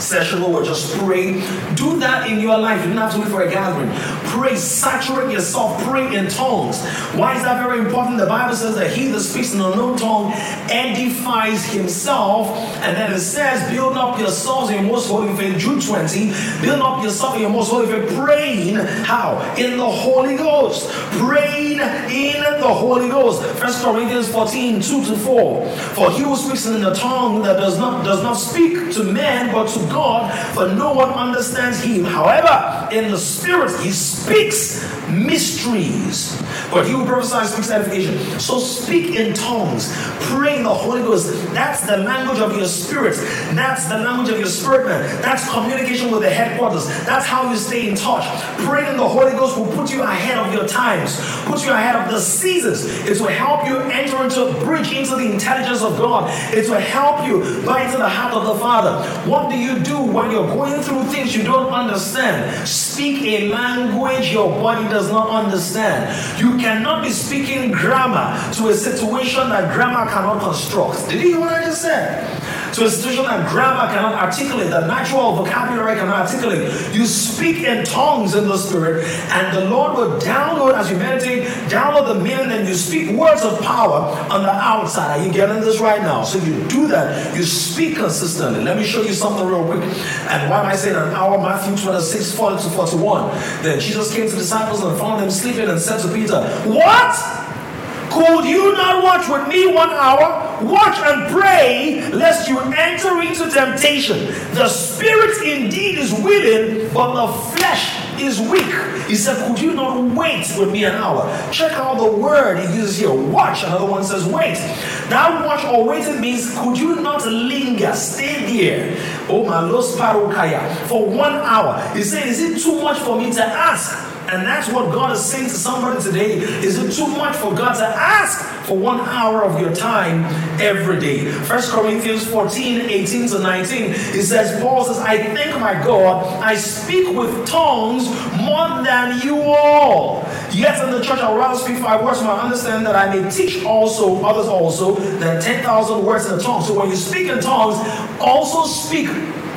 session we're just praying. Do that in your life. You don't have to wait for a gathering. Pray, saturate yourself, pray in tongues. Why is that very important? The Bible says that he that speaks in an unknown tongue edifies himself. And then it says, build up yourselves in your most holy faith. Jude 20, build up yourself in your most holy faith, praying how? In the Holy Ghost. Praying in the Holy Ghost. First Corinthians 14, 2 to 4. For he who speaks in a tongue that does not does not speak to men but to God, for no one understands him. However, in the spirit he speaks mysteries. But he who prophesies speaks edification. So speak in tongues, pray in the Holy Ghost. That's the language of your spirit. That's the language of your spirit, man. That's communication with the headquarters. That's how you stay in touch. Praying in the Holy Ghost will put you ahead of your times, put you ahead of the seasons. It will help you enter into a bridge into the intelligence of God. It will help you buy into the heart of the Father. What do you do when you're going through things you don't understand? Speak a language your body does not understand. You cannot be speaking grammar to a situation that grammar cannot construct. Did you hear what I just said? to a situation that grammar cannot articulate, that natural vocabulary cannot articulate. You speak in tongues in the spirit, and the Lord will download as you meditate, download the meaning, and you speak words of power on the outside. Are you getting this right now? So you do that, you speak consistently. Let me show you something real quick. And why am I saying an hour? Matthew 26, 40 to 41. Then Jesus came to the disciples and found them sleeping and said to Peter, What? Could you not watch with me one hour? Watch and pray lest you enter into temptation. The spirit indeed is willing, but the flesh is weak. He said, Could you not wait with me an hour? Check out the word he uses here watch. Another one says wait. That watch or waiting means, Could you not linger, stay there? Oh, my los parokaya for one hour. He said, Is it too much for me to ask? And that's what God is saying to somebody today. Is it too much for God to ask for one hour of your time every day? First Corinthians 14, 18 to 19. He says, Paul says, I thank my God, I speak with tongues more than you all. Yet in the church I would rather speak five words, I understand that I may teach also others also than 10,000 words in a tongue. So when you speak in tongues, also speak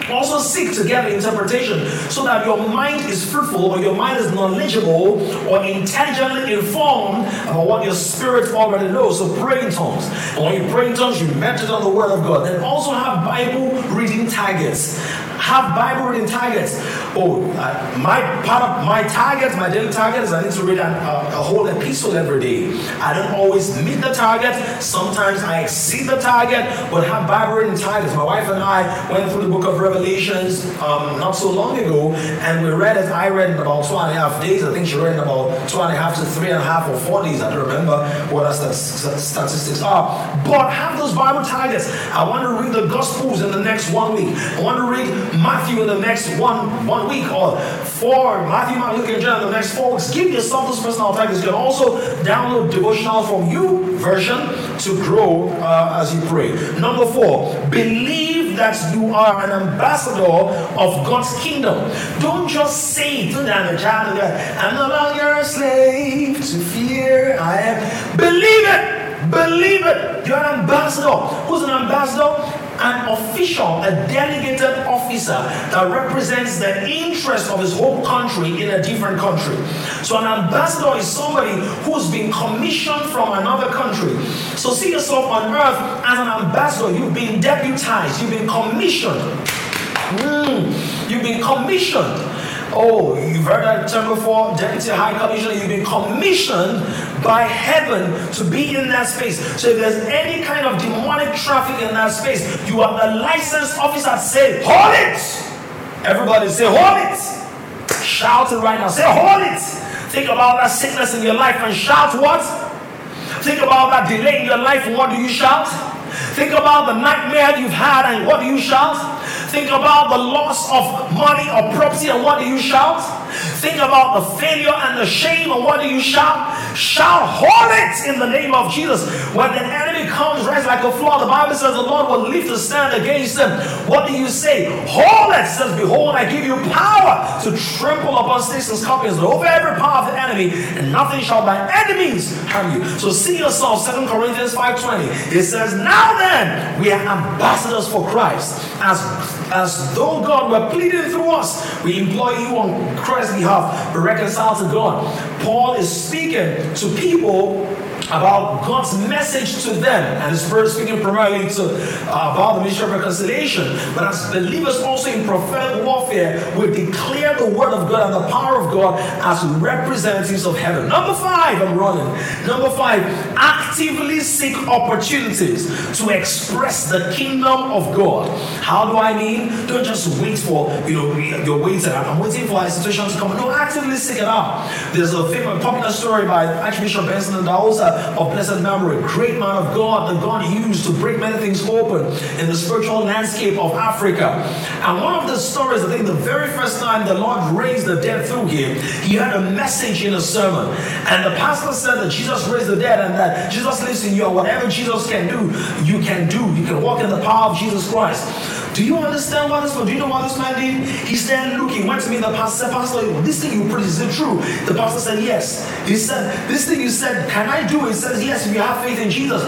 also seek to get interpretation so that your mind is fruitful or your mind is knowledgeable or intelligently informed about what your spirit already knows. So pray in tongues. And when you pray in tongues, you meditate on the word of God. And also have Bible reading targets. Have Bible reading targets. Oh, uh, my part of my target, my daily target is I need to read a, a, a whole epistle every day. I don't always meet the target. Sometimes I exceed the target, but have Bible reading targets. My wife and I went through the book of Revelations um, not so long ago, and we read it. I read in about two and a half days. I think she read in about two and a half to three and a half or four days. I don't remember what the statistics are. But have those Bible targets. I want to read the Gospels in the next one week. I want to read Matthew in the next one one week or four. Matthew, Mark, Luke, and John in the next four weeks. Give yourself those personal targets. You can also download devotional from YouVersion to grow uh, as you pray. Number four, believe that you are an ambassador of God's kingdom. Don't just say to them, I'm no longer a slave to fear. I am. Believe it. Believe it. You're an ambassador. Who's an ambassador? An official, a delegated officer that represents the interest of his whole country in a different country. So an ambassador is somebody who's been commissioned from another country. So see yourself on earth as an ambassador. You've been deputized, you've been commissioned. Mm, you've been commissioned. Oh, you've heard that term before, Deputy High Commissioner. You've been commissioned by heaven to be in that space. So if there's any kind of demonic traffic in that space, you are the licensed officer. Say, hold it. Everybody say, hold it. Shout it right now. Say, hold it. Think about that sickness in your life and shout what? Think about that delay in your life and what do you shout? Think about the nightmare you've had and what do you shout? Think about the loss of money or property and what do you shout? Think about the failure and the shame and what do you shout? Shout, hold it in the name of Jesus. When the enemy comes, rise like a flood, the Bible says the Lord will lift a stand against them. What do you say? Hold it, says, Behold, I give you power to trample upon snakes and scorpions over every power of the enemy, and nothing shall by enemies harm you. So see yourself, 2 Corinthians 5:20. It says, Now then, we are ambassadors for Christ, as as though God were pleading through us. We implore you on Christ's behalf, be reconciled to God. Paul is speaking to people about God's message to them, and it's speaking primarily to uh, about the mission of reconciliation. But as believers, also in prophetic warfare, we declare the word of God and the power of God as representatives of heaven. Number five, I'm running. Number five, actively seek opportunities to express the kingdom of God. How do I mean? Don't just wait for you know you're waiting. I'm waiting for a situation to come. No, actively seek it out. There's a famous popular story by Archbishop Benson Idahosa of blessed memory, great man of God that God used to break many things open in the spiritual landscape of Africa. And one of the stories, I think the very first time the Lord raised the dead through him, he had a message in a sermon. And the pastor said that Jesus raised the dead and that Jesus lives in you, whatever Jesus can do, you can do. You can walk in the power of Jesus Christ. Do you understand what this for? Do you know what this man did? He's there looking, went to me, the pastor said, Pastor, this thing you preach, is it true? The pastor said, Yes. He said, This thing you said, can I do it? He says, Yes, if you have faith in Jesus.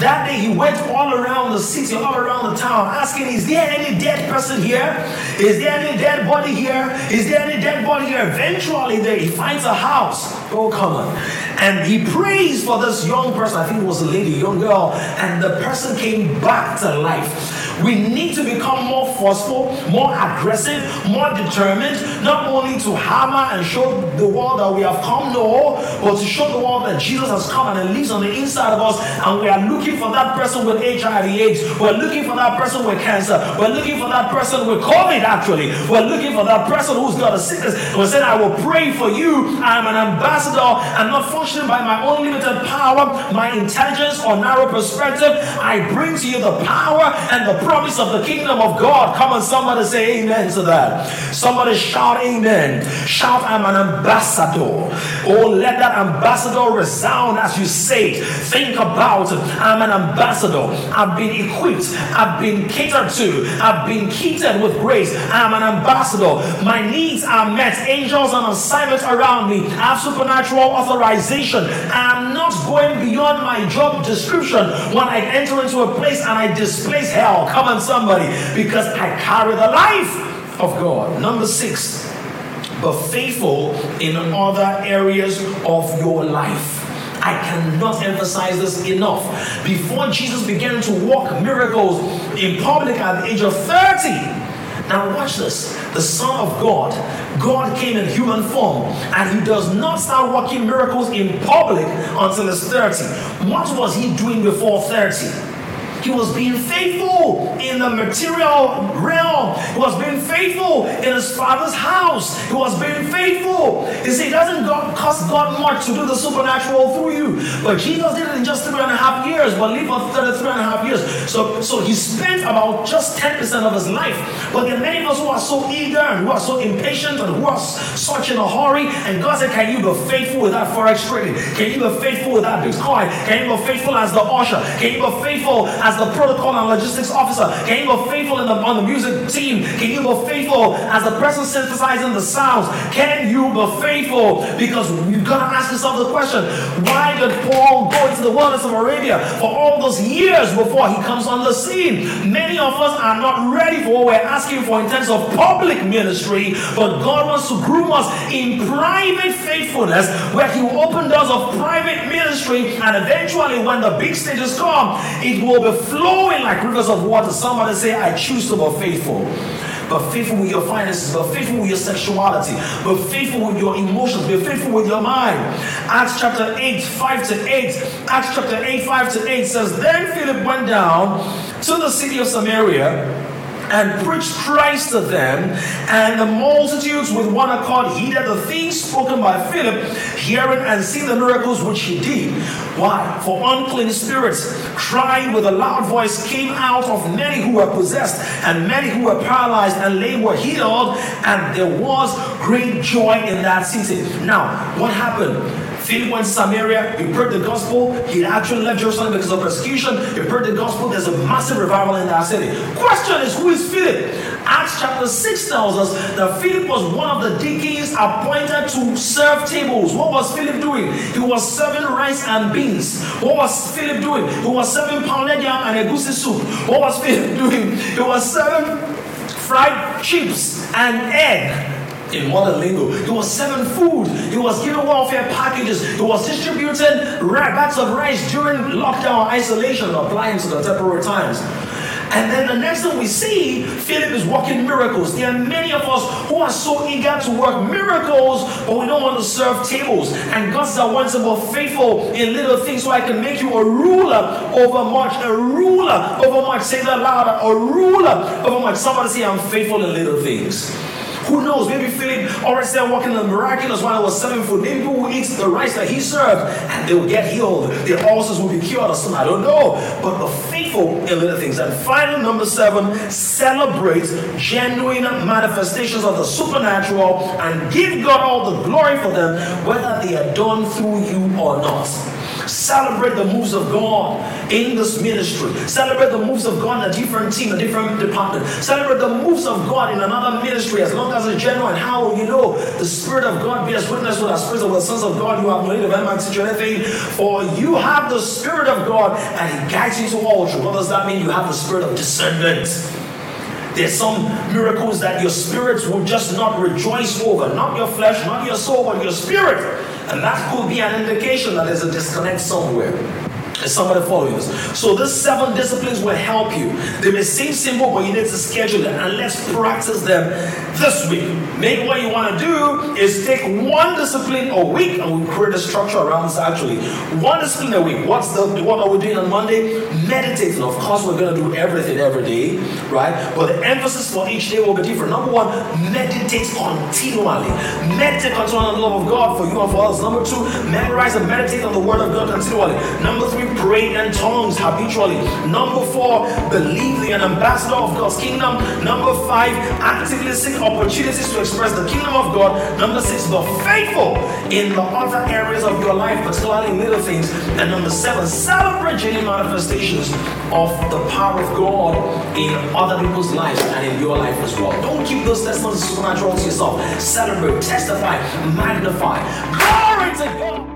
That day he went all around the city, all around the town, asking, Is there any dead person here? Is there any dead body here? Is there any dead body here? Eventually there he finds a house. Oh come on. And he prays for this young person. I think it was a lady, young girl, and the person came back to life. We need to become more forceful, more aggressive, more determined, not only to hammer and show the world that we have come, no, but to show the world that Jesus has come and lives on the inside of us, and we are looking for that person with HIV/AIDS. We're looking for that person with cancer. We're looking for that person with COVID. Actually, we're looking for that person who's got a sickness. We're saying, "I will pray for you. I'm an ambassador. I'm not functioning by my own limited power, my intelligence, or narrow perspective. I bring to you the power and the promise of the kingdom of God. Come on, somebody say amen to that. Somebody shout amen. Shout, I'm an ambassador. Oh, let that ambassador resound as you say it. Think about it. I'm an ambassador. I've been equipped. I've been catered to. I've been catered with grace. I'm an ambassador. My needs are met. Angels on assignment around me. I have supernatural authorization. I'm not going beyond my job description when I enter into a place and I displace hell. Come on, somebody, because I carry the life of God. Number six, but faithful in other areas of your life. I cannot emphasize this enough. Before Jesus began to walk miracles in public at the age of 30, now watch this. The Son of God, God came in human form, and he does not start working miracles in public until he's 30. What was he doing before 30? He was being faithful in the material realm. He was being faithful in his father's house. He was being faithful. You see, it doesn't cost God much to do the supernatural through you. But Jesus did it in just three and a half years, but lived for 33 and a half years. So, so he spent about just 10% of his life. But there are many of us who are so eager and who are so impatient and who are such in a hurry. And God said, Can you be faithful with that forex trading? Can you be faithful with that Bitcoin? Can you be faithful as the usher? Can you be faithful as the protocol and logistics officer? Can you be faithful the, on the music team? Can you be faithful as the person synthesizing the sounds? Can you be faithful? Because you've got to ask yourself the question why did Paul go into the wilderness of Arabia for all those years before he comes on the scene? Many of us are not ready for what we're asking for in terms of public ministry, but God wants to groom us in private faithfulness where He will open doors of private ministry, and eventually, when the big stages come, it will be flowing like rivers of water. Somebody say, I choose to be faithful. But faithful with your finances, but faithful with your sexuality, but faithful with your emotions, be faithful with your mind. Acts chapter 8, 5 to 8. Acts chapter 8, 5 to 8 says, Then Philip went down to the city of Samaria and preached Christ to them, and the multitudes with one accord heeded the things spoken by Philip, hearing and seeing the miracles which he did. Why? For unclean spirits, crying with a loud voice, came out of many who were possessed, and many who were paralyzed and lame were healed, and there was great joy in that city. Now, what happened? Philip went to Samaria, he preached the gospel. He actually left Jerusalem because of persecution. He preached the gospel. There's a massive revival in that city. Question is, who is Philip? Acts chapter 6 tells us that Philip was one of the deacons appointed to serve tables. What was Philip doing? He was serving rice and beans. What was Philip doing? He was serving pounded yam and egusi soup. What was Philip doing? He was serving fried chips and egg in modern lingo. He was selling food. He was giving welfare packages. He was distributing bags of rice during lockdown isolation, applying to the temporary times. And then the next thing we see, Philip is working miracles. There are many of us who are so eager to work miracles, but we don't want to serve tables. And God want to be faithful in little things so I can make you a ruler over much, a ruler over much. Say that louder, a ruler over much. Somebody say, I'm faithful in little things. Who knows? Maybe Philip already started walking in the miraculous while he was serving food. Maybe people will eat the rice that he served and they will get healed. Their ulcers will be cured or something. I don't know. But the faithful in little things. And finally, number seven, celebrate genuine manifestations of the supernatural and give God all the glory for them, whether they are done through you or not. Celebrate the moves of God in this ministry. Celebrate the moves of God in a different team, a different department. Celebrate the moves of God in another ministry as long as it's genuine. How will you know the Spirit of God bears witness with the spirits of the sons of God? You have no need of man teach anything, for you have the Spirit of God and He guides you to all truth. What does that mean? You have the Spirit of discernment. There's some miracles that your spirits will just not rejoice over. Not your flesh, not your soul, but your spirit. And that could be an indication that there's a disconnect somewhere. Somebody following us? So these seven disciplines will help you. They may seem simple, but you need to schedule them and let's practice them this week. Maybe what you want to do is take one discipline a week and we create a structure around this actually. One discipline a week. What's the what are we doing on Monday? Meditating. Of course, we're gonna do everything every day, right? But the emphasis for each day will be different. Number one, meditate continually. Meditate continually on the love of God for you and for us. Number two, memorize and meditate on the word of God continually. Number three, pray in tongues habitually. Number four, believe the an ambassador of God's kingdom. Number five, actively seek opportunities to express the kingdom of God. Number six, be faithful in the other areas of your life, particularly little things. And number seven, celebrate genuine manifestations of the power of God in other people's lives and in your life as well. Don't keep those testimonies supernatural to yourself. Celebrate, testify, magnify. Glory to God.